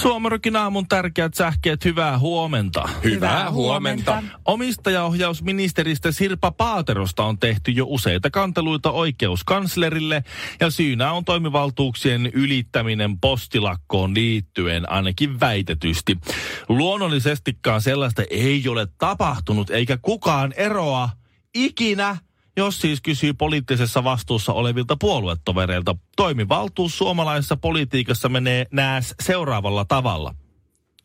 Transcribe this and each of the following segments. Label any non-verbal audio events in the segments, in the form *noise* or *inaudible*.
Suomarokin aamun tärkeät sähkeet, hyvää huomenta. Hyvää huomenta. Omistajaohjausministeristä Sirpa Paaterosta on tehty jo useita kanteluita oikeuskanslerille ja syynä on toimivaltuuksien ylittäminen postilakkoon liittyen ainakin väitetysti. Luonnollisestikaan sellaista ei ole tapahtunut eikä kukaan eroa ikinä jos siis kysyy poliittisessa vastuussa olevilta puoluetovereilta. Toimivaltuus suomalaisessa politiikassa menee nääs seuraavalla tavalla.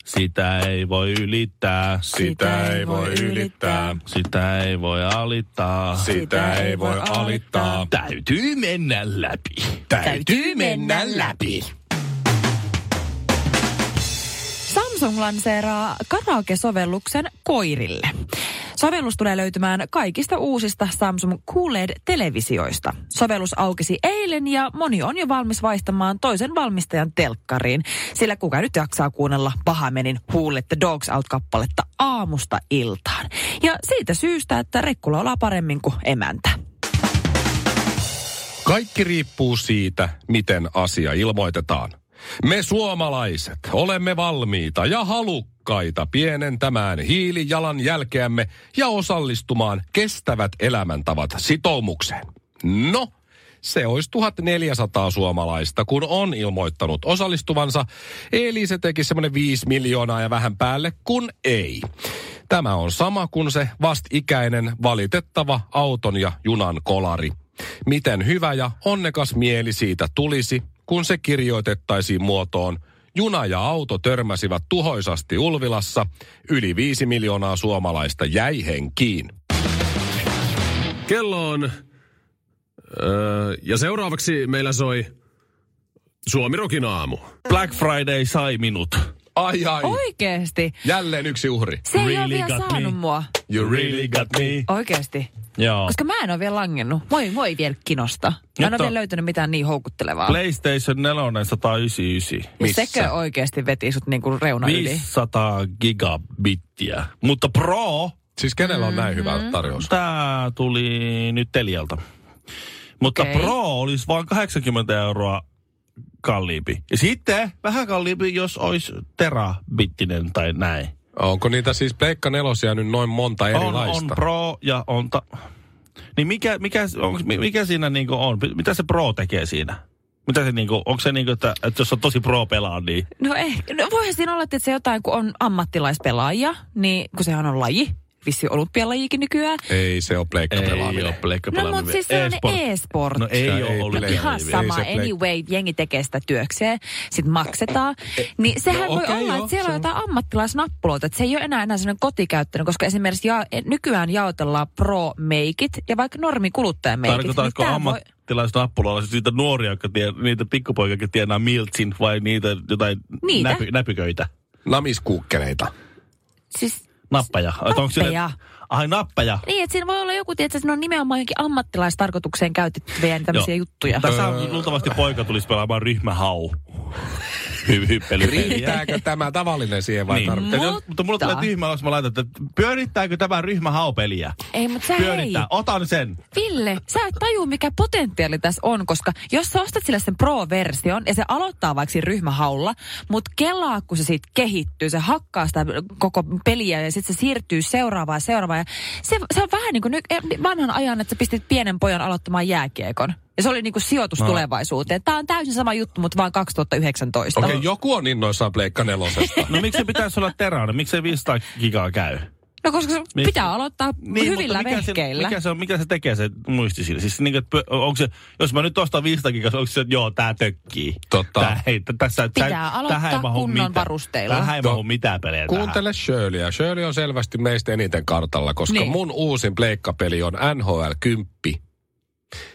Sitä ei voi ylittää. Sitä ei voi ylittää. Sitä ei voi alittaa. Sitä ei voi alittaa. Täytyy mennä läpi. Täytyy mennä läpi. Samsung lanseeraa karaoke-sovelluksen koirille. Sovellus tulee löytymään kaikista uusista Samsung QLED-televisioista. Sovellus aukesi eilen ja moni on jo valmis vaihtamaan toisen valmistajan telkkariin, sillä kuka nyt jaksaa kuunnella Bahamenin Who the Dogs Out-kappaletta aamusta iltaan. Ja siitä syystä, että Rekku laulaa paremmin kuin emäntä. Kaikki riippuu siitä, miten asia ilmoitetaan. Me suomalaiset olemme valmiita ja halukkaita pienentämään hiilijalanjälkeämme ja osallistumaan kestävät elämäntavat sitoumukseen. No, se olisi 1400 suomalaista, kun on ilmoittanut osallistuvansa. Eli se teki semmoinen 5 miljoonaa ja vähän päälle, kun ei. Tämä on sama kuin se vastikäinen valitettava auton ja junan kolari. Miten hyvä ja onnekas mieli siitä tulisi, kun se kirjoitettaisiin muotoon Juna ja auto törmäsivät tuhoisasti Ulvilassa. Yli viisi miljoonaa suomalaista jäi henkiin. Kello on... Öö, ja seuraavaksi meillä soi Suomi Rokin aamu. Black Friday sai minut. Ai ai. Oikeesti? Jälleen yksi uhri. Se ei Really ole vielä got saanut me. mua. You really got me. Oikeesti. Joo. Koska mä en ole vielä langennut. Moi, moi vielä kinosta. Mä en ole vielä on- löytänyt mitään niin houkuttelevaa. PlayStation 4 199. Ja missä? sekö oikeesti veti sut niinku reuna yli? 500 gigabittiä. Mutta Pro, Siis kenellä on näin hyvä tarjous? tämä tuli nyt Telialta. Mutta Okei. Pro olisi vain 80 euroa kalliimpi. Ja sitten vähän kalliimpi, jos olisi terabittinen tai näin. Onko niitä siis Pleikka nelosia nyt noin monta On, erilaista? on Pro ja on... Ta- niin mikä, mikä, onks, mikä siinä niinku on? Mitä se Pro tekee siinä? Mitä se niinku, onko se niinku, että, että jos on tosi pro pelaa, niin... No ehkä, no voihan siinä olla, että se jotain, kun on ammattilaispelaajia, niin kun sehän on laji, vissi olympialajikin nykyään. Ei se ole Pleikka Ei ole pleikka No mutta siis se on E-sport. e-sport. No ei Se ole ei ollut. Ihan Ei sama, anyway, jengi tekee sitä työkseen, sitten maksetaan. Niin sehän no voi okei, olla, joo, että siellä on jotain ammattilaisnappuloita, että se ei ole enää enää sellainen kotikäyttöinen, koska esimerkiksi ja, nykyään jaotellaan pro meikit ja vaikka normi kuluttajameikit. Tarkoitatko tää voi- ammattilaisnappuloilla siis niitä nuoria, jotka tie, niitä pikkupoikia, jotka tienaa miltsin vai niitä jotain Niitä. Näpy, näpyköitä? Namiskuukkeleita. Siis Nappaja. Sille- Nappeja. Ai nappaja. Niin, että siinä voi olla joku, että siinä on nimenomaan johonkin ammattilaistarkoitukseen käytettyjä tämmöisiä juttuja. Tässä on luultavasti poika tulisi pelaamaan ryhmähau. Hy- hyppelypeliä. Riittääkö tämä tavallinen siihen vai Niin. tarvitsee? Mutta, mutta mulla tulee tyhmä, jos mä laitan, että pyörittääkö tämä ryhmä haupeliä? Ei, mutta sä. Pyörittää. Otan sen. Ville, sä et tajua, mikä potentiaali tässä on, koska jos sä ostat sille sen Pro-version ja se aloittaa vaikka ryhmähaulla, mutta kelaa, kun se siitä kehittyy, se hakkaa sitä koko peliä ja sitten se siirtyy seuraavaan ja seuraavaan. Ja se, se on vähän niin kuin ny- vanhan ajan, että sä pistit pienen pojan aloittamaan jääkiekon. Ja se oli niin kuin sijoitus No. tulevaisuuteen. Tämä on täysin sama juttu, mutta vaan 2019. Okei, okay, joku on innoissaan Pleikka nelosesta. *laughs* No miksi se pitäisi olla teräinen? Miksi se 500 gigaa käy? No koska se Miksi? pitää aloittaa Niin, hyvillä mutta mikä se, vehkeillä. mikä, se on, mikä se tekee se muisti sillä? Siis niin, että, onko se, jos mä nyt ostan 500 gigaa, onko se, että joo, tää tökkii. Totta. Tää, ei, t- tässä, Pitää tää- aloittaa tähän kunnon mitään. varusteilla. Tähän ei mahu mitään pelejä tähän. Kuuntele Shirleyä. Shirley on selvästi meistä eniten kartalla, koska niin. mun uusin pleikkapeli on NHL 10.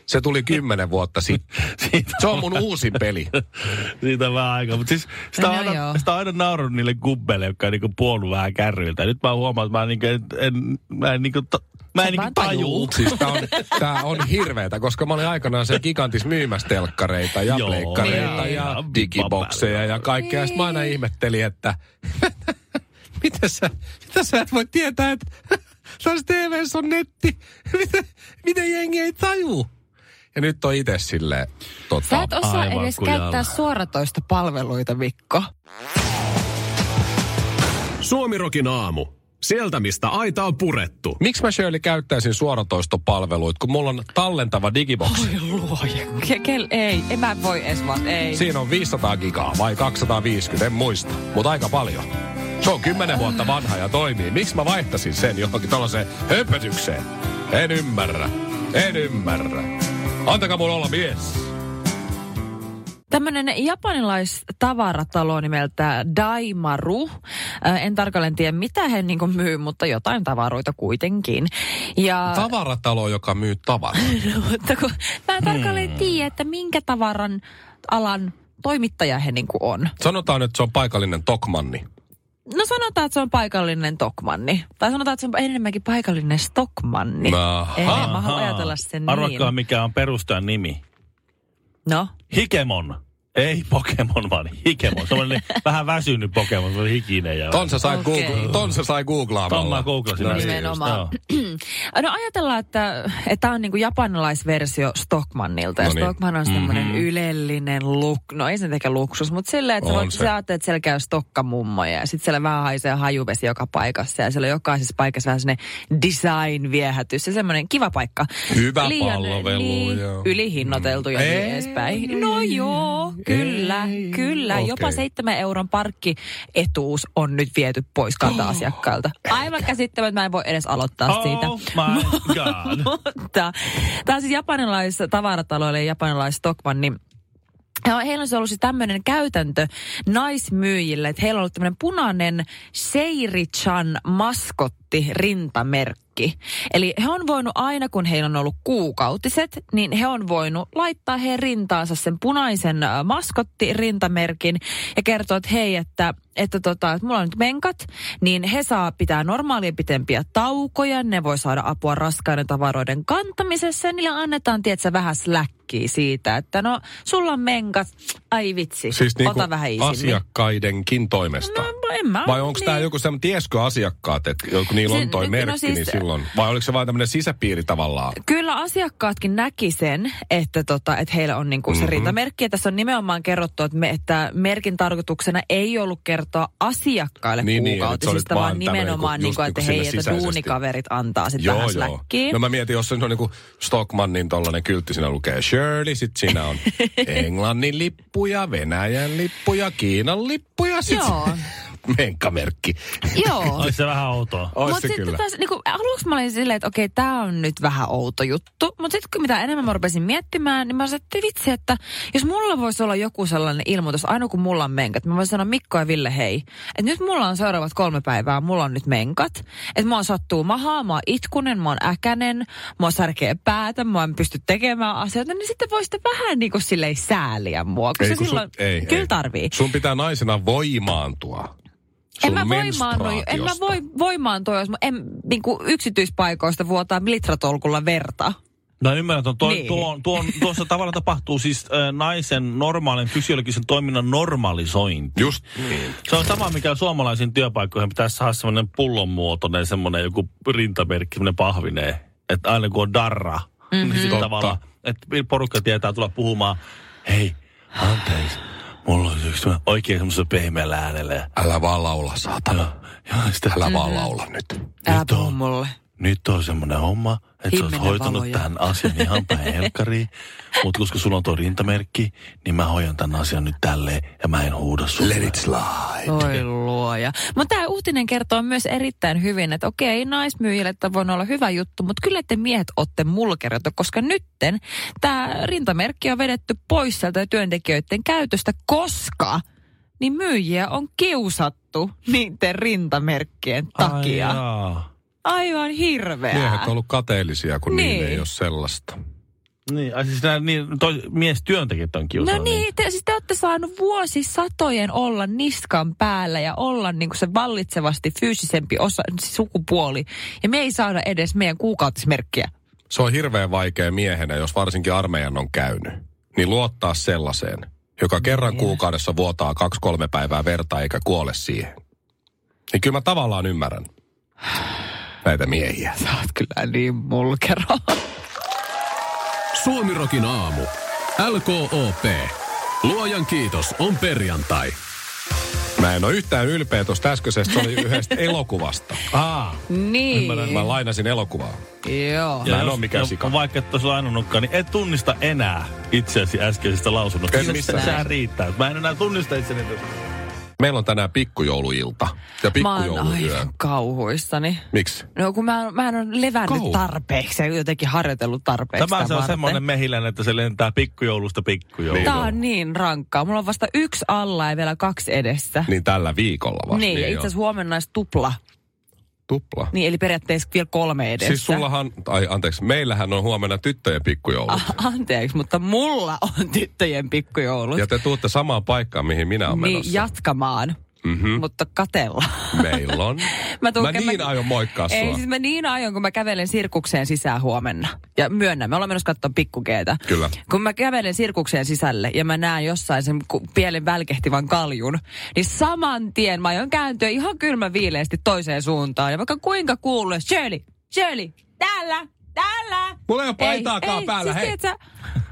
Se tuli kymmenen vuotta sitten. *laughs* Siitä, Se on mun uusin peli. *laughs* siitä on vähän aikaa. Mutta siis sitä on, No aina, joo. sitä on aina naurannut niille kubbeille, jotka on niinku puolunut vähän kärryiltä. Nyt mä huomaan, että mä, niinku, en, en, mä en, niinku, ta, mä en niinku tajuu. tajuu. Siis tää on, *laughs* tää on hirveetä, koska mä olin aikanaan se gigantis myymässä telkkareita ja Joo. pleikkareita Niin. ja Ja digibokseja ja kaikkea. Ja sit mä aina ihmettelin, että mitä sä, mitä sä et voi tietää, että *laughs* tässä TVssä on netti. *laughs* Miten, miten jengi ei taju? Ja nyt on itse silleen, tota, Sä et osaa Aivan edes kujalla. käyttää suoratoista palveluita, Mikko. Suomirokin aamu. Sieltä, mistä aita on purettu. Miksi mä Shirley käyttäisin suoratoistopalveluita, kun mulla on tallentava digiboksi? Luoja. Ke- kel- ei, en mä voi edes vaan, ei. Siinä on 500 gigaa vai 250, en muista. Mutta aika paljon. Se on 10 vuotta vanha ja toimii. Miksi mä vaihtasin sen johonkin tällaiseen höpötykseen? En ymmärrä. En ymmärrä. Antakaa mulla olla mies. Tämmöinen japanilaistavarattalo nimeltä Daimaru. Äh, en tarkalleen tiedä, mitä he niin myy, mutta jotain tavaroita kuitenkin. Ja, Tavaratalo, joka myy tavaraa. *laughs* mutta kun mä en tarkalleen tiedä, että minkä tavaran alan toimittaja he niin on. Sanotaan, että se on paikallinen Tokmanni. No sanotaan, että se on paikallinen Tokmanni. Tai sanotaan, että se on enemmänkin paikallinen Stockmanni. Aha. Ei, mä haluan ajatella sen Arvatkaa, niin. mikä on perustajan nimi. No, Hikemon. Ei Pokemon, vaan Hikemon. Semmoinen *laughs* vähän väsynyt Pokemon, se on hikinen. Ja... Ton sä sai, Okei. Google, ton sä sai googlaamalla. Ton mä googlasin No niin, just, Nimenomaan. *clears throat* No ajatellaan, että tämä on niinku japanilaisversio Stockmannilta. Ja No niin. Stockman on semmoinen mm-hmm. ylellinen luk, no ei se nyt ehkä luksus, mutta silleen, että On sä, voit, se. sä ajattelet, että siellä käy stokkamummoja ja sitten siellä vähän haisee hajuvesi joka paikassa ja siellä on jokaisessa paikassa vähän semmoinen design-viehätys ja semmoinen kiva paikka. Hyvä palvelu, niin, joo. ylihinnoiteltu ja niin Ei, edespäin. No joo, kyllä, ei. kyllä. Okei. Jopa seitsemän euron parkkietuus on nyt viety pois kanta-asiakkailta. *gasps* Aivan käsittämättä, mä en voi edes aloittaa siitä. Oh my *laughs* god. *laughs* Mutta tämä on siis japanilais tavarataloille ja japanilais Stockman, niin heillä on se ollut siis tämmöinen käytäntö naismyyjille, että heillä on ollut tämmöinen punainen Seirichan maskotti rintamerkki. Eli he on voinut aina, kun heillä on ollut kuukautiset, niin he on voinut laittaa heidän rintaansa sen punaisen äh, maskotti rintamerkin ja kertoa, että hei, että, että, tota, että mulla on nyt menkat, niin he saa pitää normaalia pitempiä taukoja, ne voi saada apua raskaiden tavaroiden kantamisessa ja niille annetaan, tietsä, vähän släkkiä siitä, että no, sulla on menkat, ai vitsi, Siis niinku ota vähän isimmin. asiakkaidenkin toimesta. No, en mä Vai onko niin. tämä joku semmoinen, tiesikö asiakkaat, että kun niillä on Se- toi no merkki, siis- niin silloin, vai oliko se vain tämmöinen sisäpiiri tavallaan? Kyllä asiakkaatkin näki sen, että, tota, että heillä on niinku se Mhm. rintamerkki. Ja tässä on nimenomaan kerrottu, että, me, että merkin tarkoituksena ei ollut kertoa asiakkaille Niin, niin, että sä olit kuukautisista, vaan vaan tämmöinen nimenomaan, niinku- niinku, että niinku hei, että duunikaverit antaa sitten Joo, vähän joo. släkkiä. No mä mietin, jos se on niinku Stockmannin tollainen kyltti, siinä lukee Shirley, sit siinä on *laughs* Englannin lippuja, Venäjän lippuja, Kiinan lippuja, sit Joo. Menkkamerkki. Joo. Olisi se vähän outoa. Mutta se sitten kyllä. taas, niinku, aluksi mä olin silleen, että okei, tämä on nyt vähän outo juttu. Mutta sitten mitä enemmän mä rupesin miettimään, niin mä sanoin, että vitsi, että jos mulla voisi olla joku sellainen ilmoitus, aina kun mulla on menkat, mä voisin sanoa Mikko ja Ville, hei, että nyt mulla on seuraavat kolme päivää, mulla on nyt menkat. Että mua sattuu mahaa, mä oon itkunen, mä oon äkänen, mua särkee päätä, mä en pysty tekemään asioita, niin sitten voisitte vähän niin kuin silleen sääliä mua. Koska Ei, kun silloin, sun, ei, kyllä ei. tarvii. Sun pitää naisena voimaantua. En mä, voimaannu, en mä voi voimaantua, jos mä en niinku yksityispaikoista vuotaa litratolkulla verta. No ymmärrän, että tuo, Niin. niin. tuo, tuo, tuossa tavalla tapahtuu siis äh, naisen normaalin fysiologisen toiminnan normalisointi. Just niin. Se on sama, mikä suomalaisiin työpaikkoihin pitäisi saada semmoinen pullonmuotoinen, semmoinen joku rintamerkki, semmoinen pahvineen. Että aina kun on darra, mm-hmm. niin sillä Totta. tavalla, että porukka tietää tulla puhumaan, hei, anteeksi, mulla on yksi oikein semmoisella pehmeällä äänellä. Älä vaan laula, saatana. Ja sitten, Älä vaan laula nyt. Älä Nyt on. puhu mulle. Nyt on semmoinen homma, että sä oot hoitanut valoja. tämän asian ihan päin *laughs* helkkariin. Mutta koska sulla on tuo rintamerkki, niin mä hoidan tämän asian nyt tälleen ja mä en huuda sulle. Let it slide. Oi luoja. Mutta tämä uutinen kertoo myös erittäin hyvin, että okei, naismyyjille tämä voi olla hyvä juttu, mutta kyllä te miehet olette mulkeroita, koska nytten tämä rintamerkki on vedetty pois sieltä työntekijöiden käytöstä, koska niin myyjiä on kiusattu niiden rintamerkkien takia. Ai jaa. Aivan hirveää. Miehet on ollut kateellisia, kun niin. Niin. niillä ei ole sellaista. Niin, ai siis nämä niin, toi, miestyöntekijät on kiusannut. No niin, te, siis te olette saanut vuosisatojen olla niskan päällä ja olla niin kuin se vallitsevasti fyysisempi osa, sukupuoli. Ja me ei saada edes meidän kuukautismerkkiä. Se on hirveän vaikea miehenä, jos varsinkin armeijan on käynyt. Niin luottaa sellaiseen, joka kerran kuukaudessa vuotaa kaksi-kolme päivää verta eikä kuole siihen. Niin kyllä mä tavallaan ymmärrän näitä miehiä. Sä oot kyllä niin mulkero. Suomirokin aamu. LKOP. Luojan kiitos on perjantai. Mä en ole yhtään ylpeä tuosta äskeisestä, se oli yhdestä *laughs* elokuvasta. Aa, niin. Mä lainasin elokuvaa. Joo. Mä en oo mikään ja sika. Vaikka et olisi lainannutkaan, niin et tunnista enää itseäsi äskeisestä lausunnosta. En missään. Sehän riittää. Mä en enää tunnista itseni. Meillä on tänään pikkujouluilta ja Mä oon pikkujouluyö. kauhuissani. Miksi? No kun mä, mä en ole levännyt Kauhu. tarpeeksi ja jotenkin harjoitellut tarpeeksi. Tämä se on semmoinen mehiläinen, että se lentää pikkujoulusta pikkujouluun. Tää on niin rankkaa. Mulla on vasta yksi alla ja vielä kaksi edessä. Niin tällä viikolla vasta. Niin, ja itse asiassa huomenna olisi tupla. Tupla. Niin, eli periaatteessa vielä kolme edessä. Siis sullahan, ai anteeksi, meillähän on huomenna tyttöjen pikkujoulut. Ah, anteeksi, mutta mulla on tyttöjen pikkujoulut. Ja te tuutte samaan paikkaan, mihin minä olen niin, menossa. jatkamaan. Mhm. Mutta katella. Meillä on. *laughs* Mä, tuun Mä niin aion moikkaa Ei, sua. siis mä niin aion, kun mä kävelen sirkukseen sisään huomenna. Ja myönnän, me ollaan menossa katsoa pikkukeetä. Kyllä. Kun mä kävelen sirkukseen sisälle ja mä näen jossain sen pienen välkehtivän kaljun, niin saman tien mä aion kääntyä ihan kylmä viileästi toiseen suuntaan. Ja vaikka kuinka kuuluu, Shirley, Shirley, täällä, täällä. Mulla ei ole paitaakaan ei, päällä, siis hei. tiedätkö,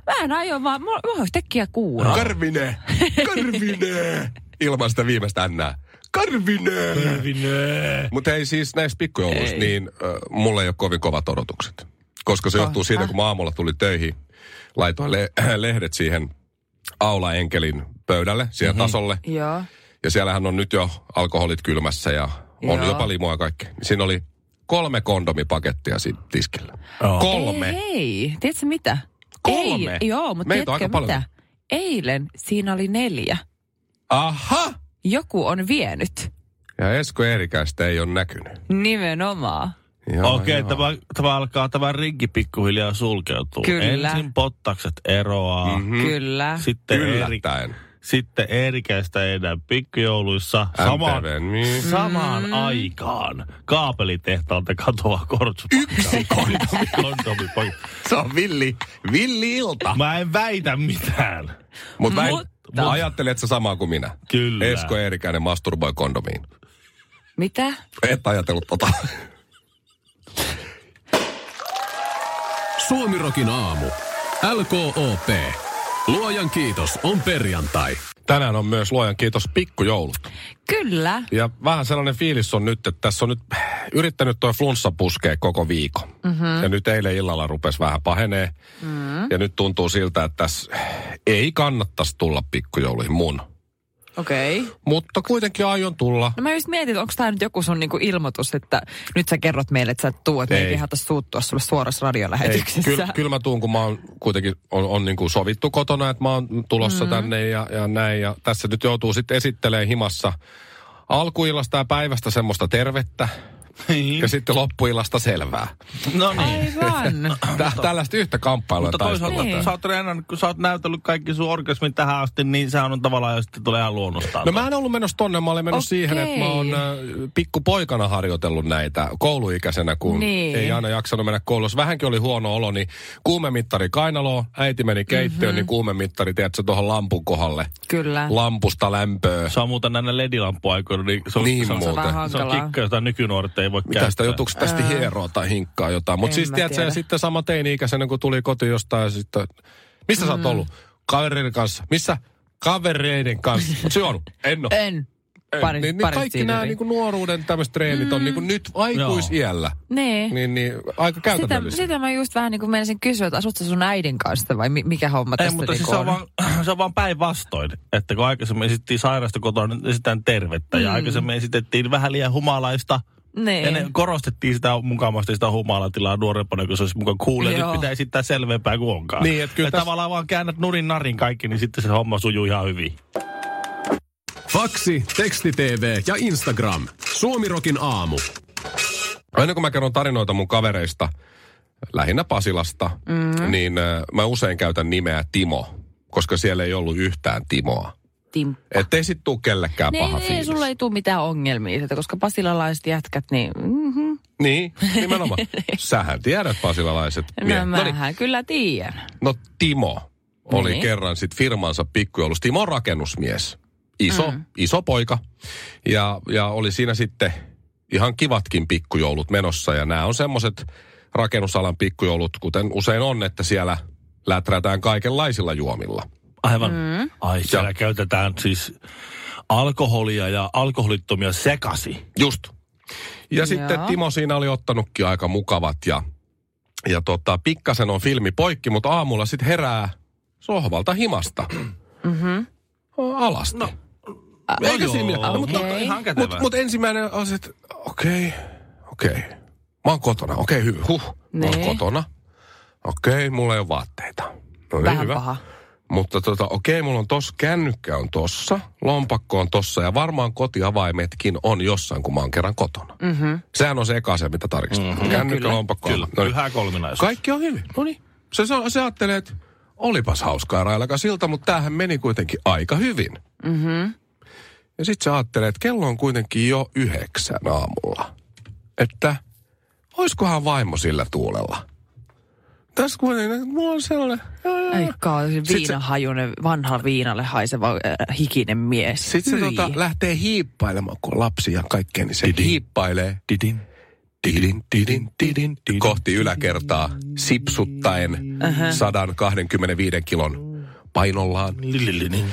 mä en aio vaan, mulla, mulla olisi tekkiä kuuraa. Karvine! *laughs* Karvine! Ilman sitä viimeistä ännää. Karvine! Karvine. Mutta ei siis näissä pikkujouluissa, Ei. niin äh, mulla ei ole kovin kovat odotukset. Koska se johtuu siitä, kun mä aamulla tuli töihin, laitoin le- *clears throat* lehdet siihen Aula Enkelin pöydälle, siihen mm-hmm. tasolle. Joo. Ja siellähän on nyt jo alkoholit kylmässä ja on Joo. jopa limoa kaikki. Siinä oli kolme kondomipakettia siinä tiskillä. Joo. Kolme. Ei, hei, tiedätkö mitä? Kolme? Ei, joo, mutta Meitä on tiedätkö aika paljon. mitä? Eilen siinä oli neljä. Aha! Joku on vienyt. Ja Esko Eerikäistä ei ole näkynyt. Nimenomaan. Joo, Okei, joo. tämä, tämä alkaa tämä rinki pikkuhiljaa sulkeutua. Kyllä. Ensin pottakset eroaa. Mhm. Mm. Kyllä. Sitten, Yllättäen. sitten Eerikäistä ei enää pikkujouluissa. Samaan, niin. samaan Mm. aikaan kaapelitehtaalta katoaa kortsut. Yksi *laughs* kondomi. kondomi. Se on villi, villi ilta. Mä en väitä mitään. Mut Mutta- mä ajattelet sä samaa kuin minä. Kyllä. Esko Eerikäinen masturboi kondomiin. Mitä? Et ajatellut tota. Suomirokin aamu. LKOP. Luojan kiitos on perjantai. Tänään on myös luojan kiitos pikkujoulut. Kyllä. Ja vähän sellainen fiilis on nyt, että tässä on nyt yrittänyt toi flunssa puskea koko viikon. Mm-hmm. Ja nyt eilen illalla rupesi vähän pahenee. Mm-hmm. Ja nyt tuntuu siltä, että tässä ei kannattaisi tulla pikkujouluihin mun. Okei. Okay. Mutta kuitenkin aion tulla. No mä just mietin, onko tämä nyt joku sun niinku ilmoitus, että nyt sä kerrot meille, että sä et tuu, että ei Ei. kehata suuttua sulle suorassa Ei, radiolähetyksessä. kyllä, kyllä mä tuun, kun mä oon kuitenkin on, on niin kuin sovittu kotona, että mä oon tulossa mm-hmm. tänne ja, ja näin. Ja tässä nyt joutuu sitten esittelemään himassa alkuillasta ja päivästä semmoista tervettä ja sitten loppuillasta selvää. No niin. Aivan. *laughs* Tä, tällaista yhtä kamppailua Mutta toisaalta, Niin. sä oot treenannut, kun sä oot näytellyt kaikki sun orgasmin tähän asti, niin sehän on tavallaan jo sitten tulee ihan luonnostaan. No mä en ollut menossa tonne, mä olin mennyt Okei. siihen, että mä oon äh, pikkupoikana harjoitellut näitä kouluikäisenä, kun Niin. ei aina jaksanut mennä koulussa. Vähänkin oli huono olo, niin kuumemittari kainaloon, äiti meni keittiöön, Mhm. mm-hmm. niin kuumemittari, tiedätkö, tuohon lampun kohdalle. Kyllä. Lampusta lämpöä. Se on muuten näinä ledilampuaikoina, niin se on, Niin se on, se on, vähän se on kikka, jota ei voi Mitä sitä käyttää. joutuuko tästä hieroa tai hinkkaa jotain. Mutta siis tiedätkö, tiedä. sitten sama teini-ikäisenä, kun tuli kotiin jostain ja sitten... Missä mm. sä oot ollut? Kavereiden kanssa. Missä? Kavereiden kanssa. Oot syönyt? En oo. En. En. Pari, niin, niin pari kaikki nämä siideriä. niin nuoruuden tämmöiset treenit mm. on niin nyt aikuisiällä. Niin. Niin, niin aika Sitä, käytännöllisiä. sitä mä just vähän niin kuin menisin kysyä, että asut sä sun äidin kanssa vai mi- mikä homma Ei, tässä mutta niinku siis se on, on? vaan, *clears throat* se on vaan päinvastoin. Että kun aikaisemmin esittiin sairasta kotona, nyt esitään tervettä. Mm. Ja aikaisemmin esitettiin vähän liian humalaista. Niin. Ja ne korostettiin sitä mukavasti sitä humalatilaa nuorempana, kun se olisi mukaan cool. Ja nyt pitää esittää selvempää kuin onkaan. Niin, että kyllä ja tässä- tavallaan vaan käännät nurin narin kaikki, niin sitten se homma sujuu ihan hyvin. Faksi, teksti-tv ja Instagram. Suomirokin aamu. Aina kun mä kerron tarinoita mun kavereista, lähinnä Pasilasta, mm. niin äh, mä usein käytän nimeä Timo, koska siellä ei ollut yhtään Timoa. Tim. Ettei sit tuu kellekään paha Niin, fiilis. sulla ei tule mitään ongelmia siitä, koska pasilalaiset jätkät, niin... Mm-hmm. Niin, nimenomaan. *laughs* Sähän tiedät pasilalaiset No miehet. No, niin, mähän kyllä tiedän. no Timo oli Niin. kerran sit firmansa pikkujoulussa. Timo on rakennusmies. Iso, mm. iso poika. Ja, ja oli siinä sitten ihan kivatkin pikkujoulut menossa. Ja nämä on semmoiset rakennusalan pikkujoulut, kuten usein on, että siellä läträtään kaikenlaisilla juomilla. Aivan. Mm. Ai, siellä käytetään siis alkoholia ja alkoholittomia sekasi. Just. Ja sitten Joo. Timo siinä oli ottanutkin aika mukavat ja, ja tota, pikkasen on filmi poikki, mutta aamulla sitten herää sohvalta himasta. Mm-hmm. Alasti. No, joo, siinä mitään. mutta. Mutta mut ensimmäinen on se, että okei, okay, okei. Okay. Mä oon kotona, okei okay, hyvä. Huh, mä oon kotona. Okei, okay, mulla ei ole vaatteita. No niin, Vähän hyvä. paha. Mutta tota, okei, okay, mulla on tossa, kännykkä on tossa, lompakko on tossa ja varmaan kotiavaimetkin on jossain, kun mä oon kerran kotona. Mm-hmm. Sehän on se eka asia, mitä tarkistaa. Mm-hmm. Kännykkä, Kyllä. lompakko. Kyllä, No niin. pyhä kolminaisuus. Kaikki on hyvin. No niin. Se, se, se ajattelee, että olipas hauskaa railakaan siltä, mutta tämähän meni kuitenkin aika hyvin. Mm-hmm. Ja sitten se ajattelee, että kello on kuitenkin jo yhdeksän aamulla. Että oiskohan vaimo sillä tuulella. Tässä kuitenkin, mulla on sellainen... Joo, joo, Ei joo. kaa, se Sit se- viinahajunen, vanha viinalle haiseva äh, hikinen mies. Sitten se tota, lähtee hiippailemaan, kun on lapsi ja kaikkea, niin se Didin. hiippailee Didin. didin, didin, didin, kohti yläkertaa sipsuttaen 125 kilon painollaan.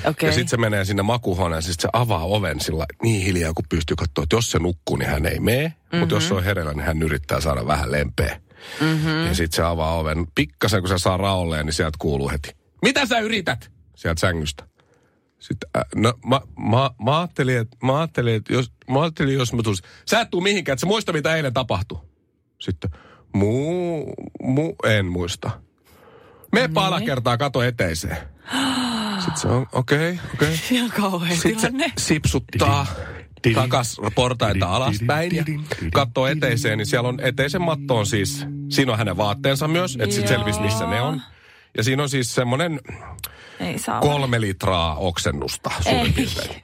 Okei. Ja sitten se menee sinne makuuhuoneen, siis se avaa oven sillä niin hiljaa, kun pystyy katsoa, että jos se nukkuu, niin hän ei mene. Mm-hmm. Mutta jos se on hereillä, niin hän yrittää saada vähän lempeä. Mm-hmm. Ja sitten se avaa oven. Pikkasen, kun se saa raolleen, niin sieltä kuuluu heti. Mitä sä yrität? Sieltä sängystä. Sitten, äh, no mä, mä, mä, ajattelin, että, mä ajattelin, että jos, mä ajattelin, jos mä tulisin. Sä et tuu mihinkään, että sä muista, mitä eilen tapahtui. Sitten, muu, muu, en muista. Me Niin. no alakertaa kato eteiseen. *gasps* Sitten se on, okei, okay, okei. Okay. Ihan kauhea Sitten se tilanne. sipsuttaa takas portaita alaspäin ja katsoo eteiseen, niin siellä on eteisen matto on siis, siinä on hänen vaatteensa myös, että sitten selvisi missä ne on. Ja siinä on siis semmoinen Ei saa olla. kolme litraa oksennusta suurin Ei. piirtein.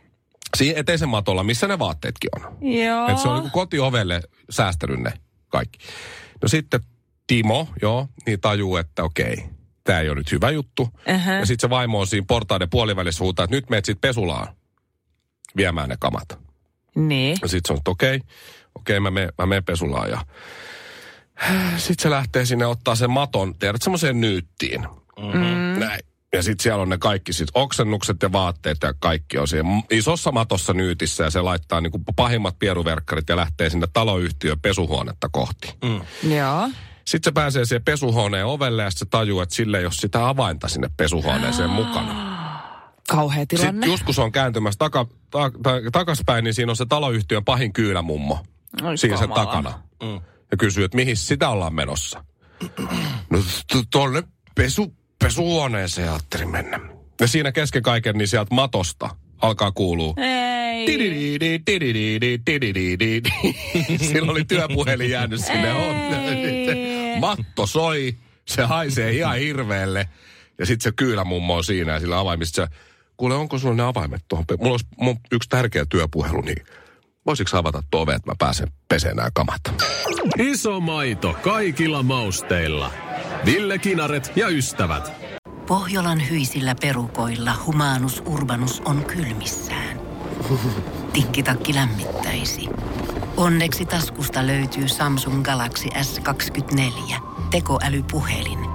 Siinä eteisen matolla, missä ne vaatteetkin on. Joo. Että se on niin kotiovelle säästänyt ne kaikki. No sitten Timo, joo, niin tajuu, että okei, tämä ei ole nyt hyvä juttu. Ähä. Ja sitten se vaimo on siinä portaiden puolivälissä huutaa, että nyt meet sitten pesulaan viemään ne kamat. Niin. Ja sitten se on, että okei, okei, mä menen, mä menen pesulaan. Ja sitten se lähtee sinne ottaa sen maton, tiedät, semmoiseen nyyttiin. Mm-hmm. Näin. Ja sitten siellä on ne kaikki sit oksennukset ja vaatteet ja kaikki on siinä isossa matossa nyytissä ja se laittaa niinku pahimmat pieruverkkarit ja lähtee sinne taloyhtiön pesuhuonetta kohti. Mm. Joo. Sitten se pääsee siihen pesuhuoneen ovelle ja sit se tajuu, että sille ei ole sitä avainta sinne pesuhuoneeseen mukana. Kauhea tilanne. Sitten just kun se on kääntymässä taka, ta, ta, takaspäin, niin siinä on se taloyhtiön pahin kyylämummo Oi siinä sen takana. Mm. Ja kysyy, että mihin sitä ollaan menossa. *clears throat* No tuonne pesu, pesuhuoneeseen ajattelin mennä. Ja siinä kesken kaiken, niin sieltä matosta alkaa kuulua. Ei. Tidididi, tidididi, tidididi. *laughs* Sillä oli työpuhelin jäänyt sinne. Ei. Matto soi, se haisee ihan hirveelle. Ja sitten se kyylämummo on siinä ja sillä avaimista se, kuule onko sulla ne avaimet tuohon? pe- Mulla olisi on yksi tärkeä työpuhelu, niin voisitko sä avata tuo oven, että mä pääsen peseen nämä kamat? Iso maito kaikilla mausteilla. Ville Kinaret ja ystävät. Pohjolan hyisillä perukoilla humanus urbanus on kylmissään. Tikkitakki lämmittäisi. Onneksi taskusta löytyy Samsung Galaxy S24. Tekoälypuhelin.